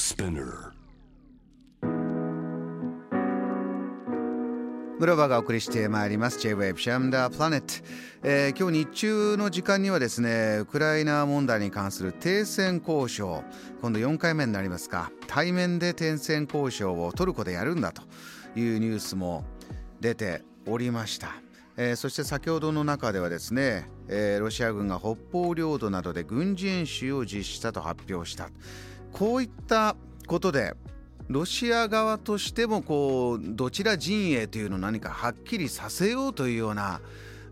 Spinner. 村場がお送りしてまいります。J-Wave シャムダープラネット、えー、今日日中の時間にはですねウクライナ問題に関する停戦交渉。今度4回目になりますか。対面で停戦交渉をトルコでやるんだというニュースも出ておりました。えー、そして先ほどの中ではですね、えー、ロシア軍が北方領土などで軍事演習を実施したと発表した。こういったことでロシア側としてもこうどちら陣営というのを何かはっきりさせようというような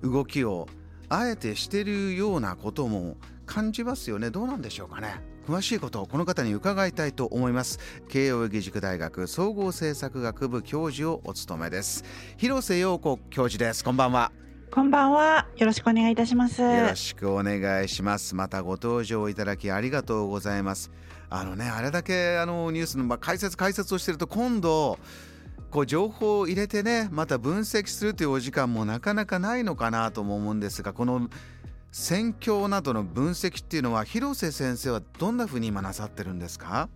動きをあえてしているようなことも感じますよね。どうなんでしょうかね。詳しいことをこの方に伺いたいと思います。慶應義塾大学総合政策学部教授をお務めです。広瀬陽子教授です。こんばんは。こんばんは。よろしくお願いいたします。よろしくお願いします。またご登場いただきありがとうございますあのねあれだけあのニュースの、まあ、解説解説をしてると今度こう情報を入れてねまた分析するというお時間もなかなかないのかなとも思うんですがこの戦況などの分析っていうのは広瀬先生はどんなふうに今なさってるんですか？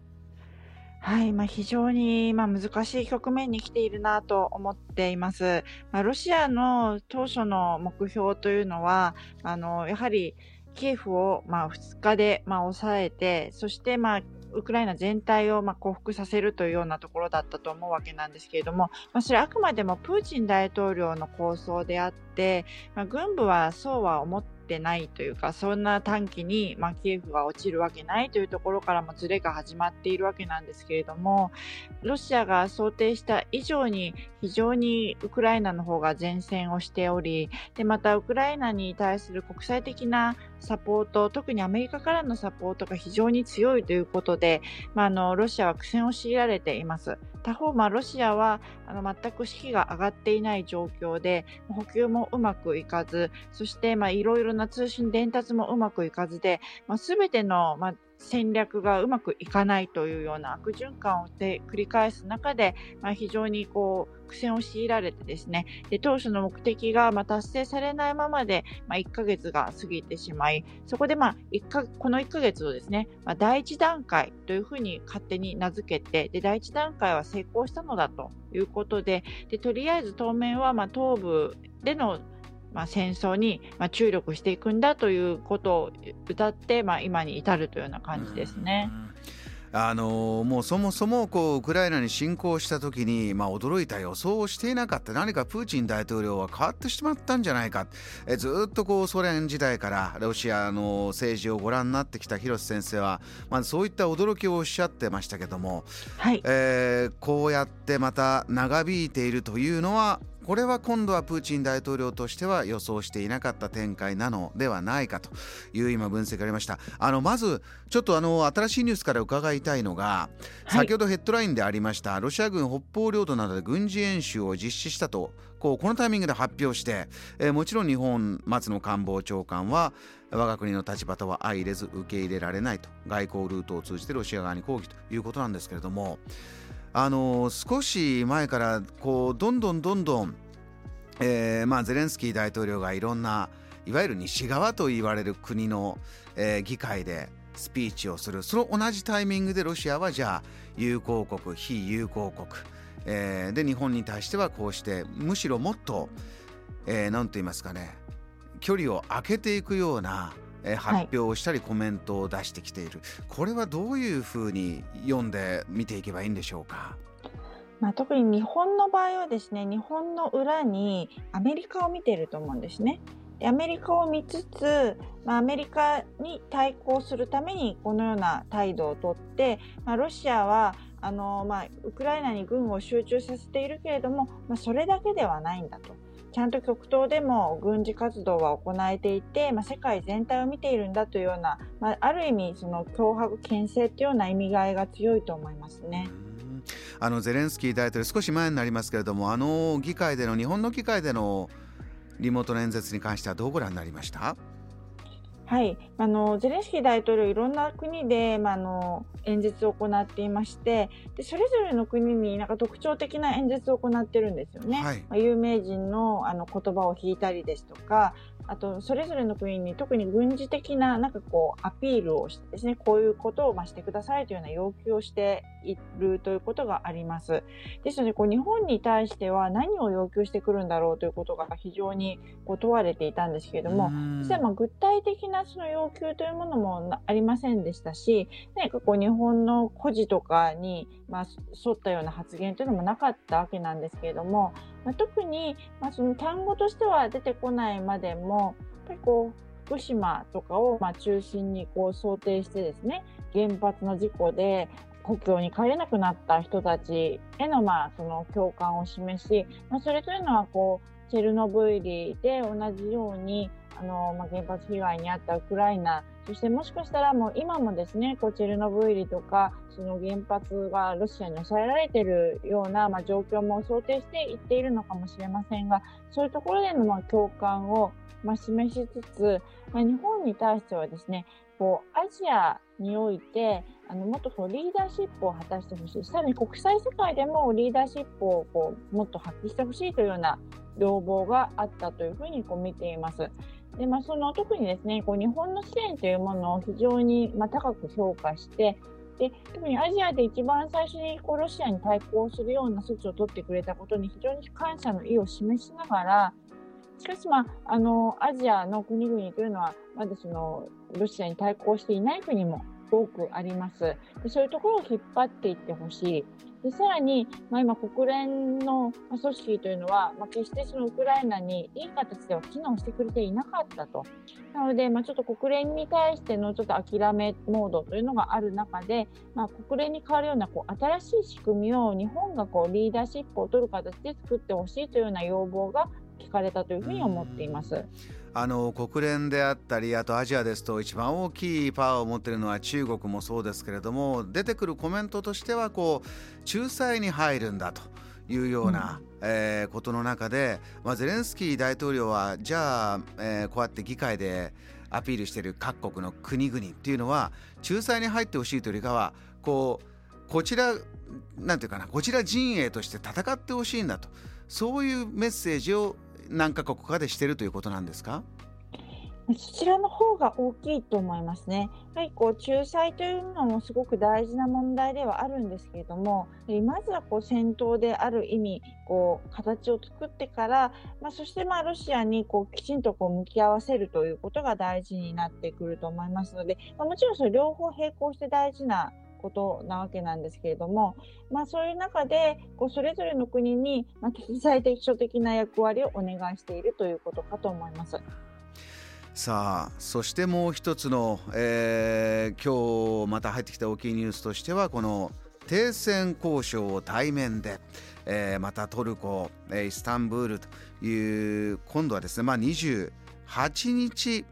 はい、まあ、非常に、まあ、難しい局面に来ているなと思っています。まあ、ロシアの当初の目標というのは、あの、やはり、キエフを、まあ、2日で、まあ、抑えて、そして、まあ、ウクライナ全体をま降伏させるというようなところだったと思うわけなんですけれども、まあ、それはあくまでもプーチン大統領の構想であって、まあ、軍部はそうは思ってないというかそんな短期に、ま、キエフが落ちるわけないというところからもズレが始まっているわけなんですけれどもロシアが想定した以上に非常にウクライナの方が前線をしておりでまたウクライナに対する国際的なサポート特にアメリカからのサポートが非常に強いということで、まあ、あのロシアは苦戦を強いられています。他方、まあ、ロシアはあの全く士気が上がっていない状況で補給もうまくいかずそしていろいろな通信伝達もうまくいかずで、まあ、全ての、まあ、戦略がうまくいかないというような悪循環を繰り返す中で、まあ、非常にこう苦戦を強いられてですね。で当初の目的がま達成されないままで、まあ、1ヶ月が過ぎてしまいそこで、まあ、1かこの1ヶ月をですね、まあ、第1段階というふうに勝手に名付けてで第1段階は成功したのだということででとりあえず当面はま東部でのまあ、戦争に、ま注力していくんだということを歌って、まあ、今に至るというような感じですね。あのもうそもそもこうウクライナに侵攻した時に、まあ、驚いた予想をしていなかった。何かプーチン大統領は変わってしまったんじゃないか。えずっとこうソ連時代からロシアの政治をご覧になってきた広瀬先生は、まあ、そういった驚きをおっしゃってましたけども、はい。えー、こうやってまた長引いているというのはこれは今度はプーチン大統領としては予想していなかった展開なのではないかという今分析がありました。あのまずちょっとあの新しいニュースから伺いたいのが、先ほどヘッドラインでありましたロシア軍北方領土などで軍事演習を実施したとこうこのタイミングで発表して、えー、もちろん日本松野官房長官は我が国の立場とは相入れず受け入れられないと外交ルートを通じてロシア側に抗議ということなんですけれどもあの少し前からこうどんどんどんどん、えーまあ、ゼレンスキー大統領がいろんないわゆる西側と言われる国の、えー、議会でスピーチをする。その同じタイミングでロシアはじゃあ友好国非友好国、えー、で日本に対してはこうしてむしろもっと何、えー、と言いますかね距離を空けていくようなえ発表をしたりコメントを出してきている、はい、これはどういうふうに読んで見ていけばいいんでしょうか？まあ、特に日本の場合はですね日本の裏にアメリカを見ていると思うんですね。でアメリカを見つつ、まあ、アメリカに対抗するためにこのような態度をとって、まあ、ロシアはあの、まあ、ウクライナに軍を集中させているけれども、まあ、それだけではないんだと。ちゃんと極東でも軍事活動は行えていて、まあ、世界全体を見ているんだというような、まあ、ある意味その脅迫牽制というような意味合いが強いと思いますね。あのゼレンスキー大統領少し前になりますけれどもあの議会での日本の議会でのリモートの演説に関してはどうご覧になりました？はい、あのゼレンスキー大統領いろんな国で、まあ、の演説を行っていましてでそれぞれの国になんか特徴的な演説を行ってるんですよね。はい、まあ、有名人のあの言葉を引いたりですとかあとそれぞれの国に特に軍事的ななんかこうアピールをしてですねこういうことをましてくださいというような要求をしているということがあります。ですのでこう日本に対しては何を要求してくるんだろうということが非常にこう問われていたんですけれども実はまあ具体的なその要求というものもありませんでしたし何かこう日本の孤児とかにま沿ったような発言というのもなかったわけなんですけれども、ま、特にまあその単語としては出てこないまでもやっぱりこう福島とかをま中心にこう想定してですね原発の事故で故郷に帰れなくなった人たちへのまあその共感を示し、ま、それというのはこうチェルノブイリで同じようにあの、まあ、原発被害に遭ったウクライナそしてもしかしたらもう今もですねこうチェルノブイリとかその原発がロシアに抑えられているような、まあ、状況も想定していっているのかもしれませんがそういうところでのまあ共感をまあ示しつつ、まあ、日本に対してはですねこうアジアにおいてあのもっとこうリーダーシップを果たしてほしいさらに国際世界でもリーダーシップをこうもっと発揮してほしいというような要望があったというふうにこう見ています。でまあ、その特にですねこう日本の支援というものを非常に、まあ、高く評価してで特にアジアで一番最初にこうロシアに対抗するような措置を取ってくれたことに非常に感謝の意を示しながらしかし、まあ、あのアジアの国々というのはまだそのロシアに対抗していない国も多くあります。でそういうところを引っ張っていってほしい。でさらに、まあ、今、国連の組織というのは、まあ、決してそのウクライナにいい形では機能してくれていなかったと。なので、まあ、ちょっと国連に対してのちょっと諦めモードというのがある中で、まあ、国連に代わるようなこう新しい仕組みを日本がこうリーダーシップを取る形で作ってほしいというような要望が聞かれたというふうに思っています。あの国連であったりあとアジアですと一番大きいパワーを持っているのは中国もそうですけれども出てくるコメントとしてはこう仲裁に入るんだというような、うん、えー、ことの中で、まあ、ゼレンスキー大統領はじゃあ、えー、こうやって議会でアピールしている各国の国々っていうのは仲裁に入ってほしいというよりかはこうこちらなんていうかなこちら陣営として戦ってほしいんだと。そういうメッセージを何カ国かでしてるということなんですか？そちらの方が大きいと思いますね。やはりこう仲裁というのもすごく大事な問題ではあるんですけれども、まずはこう戦闘である意味こう形を作ってから、まあ、そしてまあロシアにこうきちんとこう向き合わせるということが大事になってくると思いますので、まあ、もちろんそれ両方並行して大事なことなわけなんですけれども、まあ、そういう中でこうそれぞれの国に、まあ、適材適所的な役割をお願いしているということかと思います。さあそしてもう一つの、えー、今日また入ってきた大きいニュースとしてはこの停戦交渉を対面で、えー、またトルコ、イスタンブールという今度はですね、まあ、28日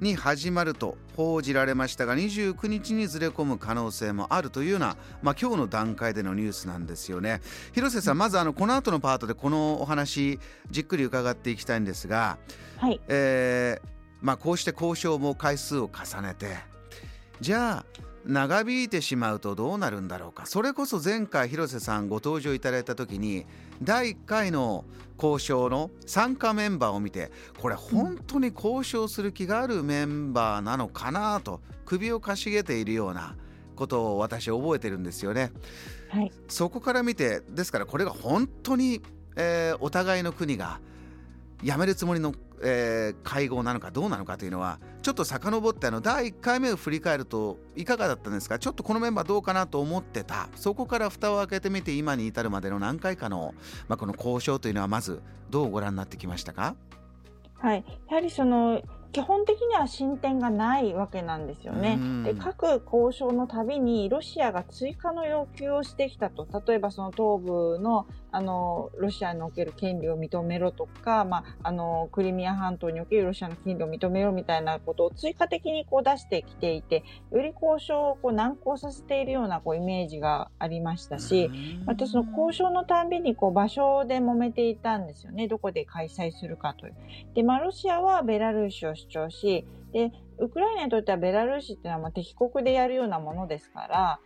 に始まると報じられましたが29日にずれ込む可能性もあるというような、まあ、今日の段階でのニュースなんですよね。広瀬さん。まずあのこの後のパートでこのお話じっくり伺っていきたいんですが、はい。えーまあ、こうして交渉も回数を重ねてじゃあ長引いてしまうとどうなるんだろうかそれこそ前回広瀬さんご登場いただいた時に第1回の交渉の参加メンバーを見てこれ本当に交渉する気があるメンバーなのかなと首をかしげているようなことを私覚えてるんですよね。はい、そこから見てですからこれが本当に、えー、お互いの国がやめるつもりのえー、会合なのかどうなのかというのはちょっと遡ってあの第1回目を振り返るといかがだったんですか？ちょっとこのメンバーどうかなと思ってた。そこから蓋を開けてみて今に至るまでの何回かの、まあ、この交渉というのはまずどうご覧になってきましたか？はい。やはりその基本的には進展がないわけなんですよね。で各交渉のたびにロシアが追加の要求をしてきたと。例えばその東部のあのロシアにおける権利を認めろとか、まあ、あのクリミア半島におけるロシアの権利を認めろみたいなことを追加的にこう出してきていてより交渉をこう難航させているようなこうイメージがありましたしまたその交渉のたんびにこう場所で揉めていたんですよねどこで開催するかという。でまあ、ロシアはベラルーシを主張しでウクライナにとってはベラルーシっていうのはまあ敵国でやるようなものですから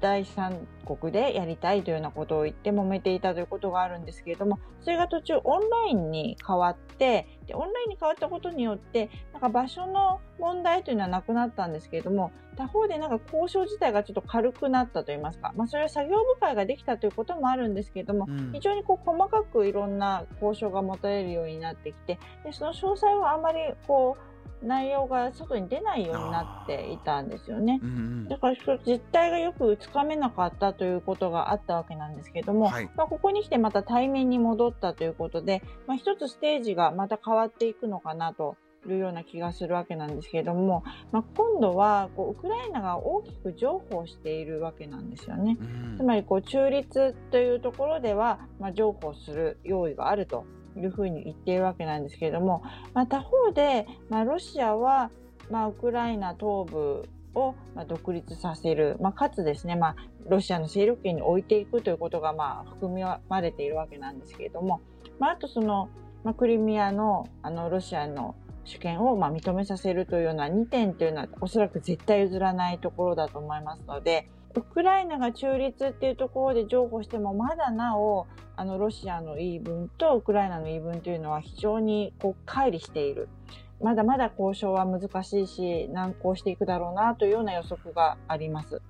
第三国でやりたいというようなことを言って揉めていたということがあるんですけれども、それが途中オンラインに変わって、でオンラインに変わったことによって、なんか場所の問題というのはなくなったんですけれども、他方でなんか交渉自体がちょっと軽くなったといいますか、まあ、それは作業部会ができたということもあるんですけれども、うん、非常にこう細かくいろんな交渉が持たれるようになってきて、でその詳細はあまりこう、内容が外に出ないようになっていたんですよね。うんうん、だから実態がよくつかめなかったということがあったわけなんですけども、はい、まあ、ここに来てまた対面に戻ったということで、まあ、一つステージがまた変わっていくのかなというような気がするわけなんですけれども、まあ、今度はこうウクライナが大きく譲歩しているわけなんですよね。うん、つまりこう中立というところでは、まあ、譲歩する用意があるというふうに言っているわけなんですけれども、まあ、他方で、まあ、ロシアは、まあ、ウクライナ東部をま独立させる、まあ、かつですね、まあ、ロシアの勢力圏に置いていくということが、まあ、含まれているわけなんですけれども、まあ、あとその、まあ、クリミアのあのロシアの主権をまあ認めさせるというような2点というのはおそらく絶対譲らないところだと思いますので、ウクライナが中立っていうところで譲歩してもまだなおあのロシアの言い分とウクライナの言い分というのは非常にこう乖離している。まだまだ交渉は難しいし難航していくだろうなというような予測があります。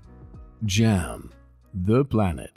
JAM The Planet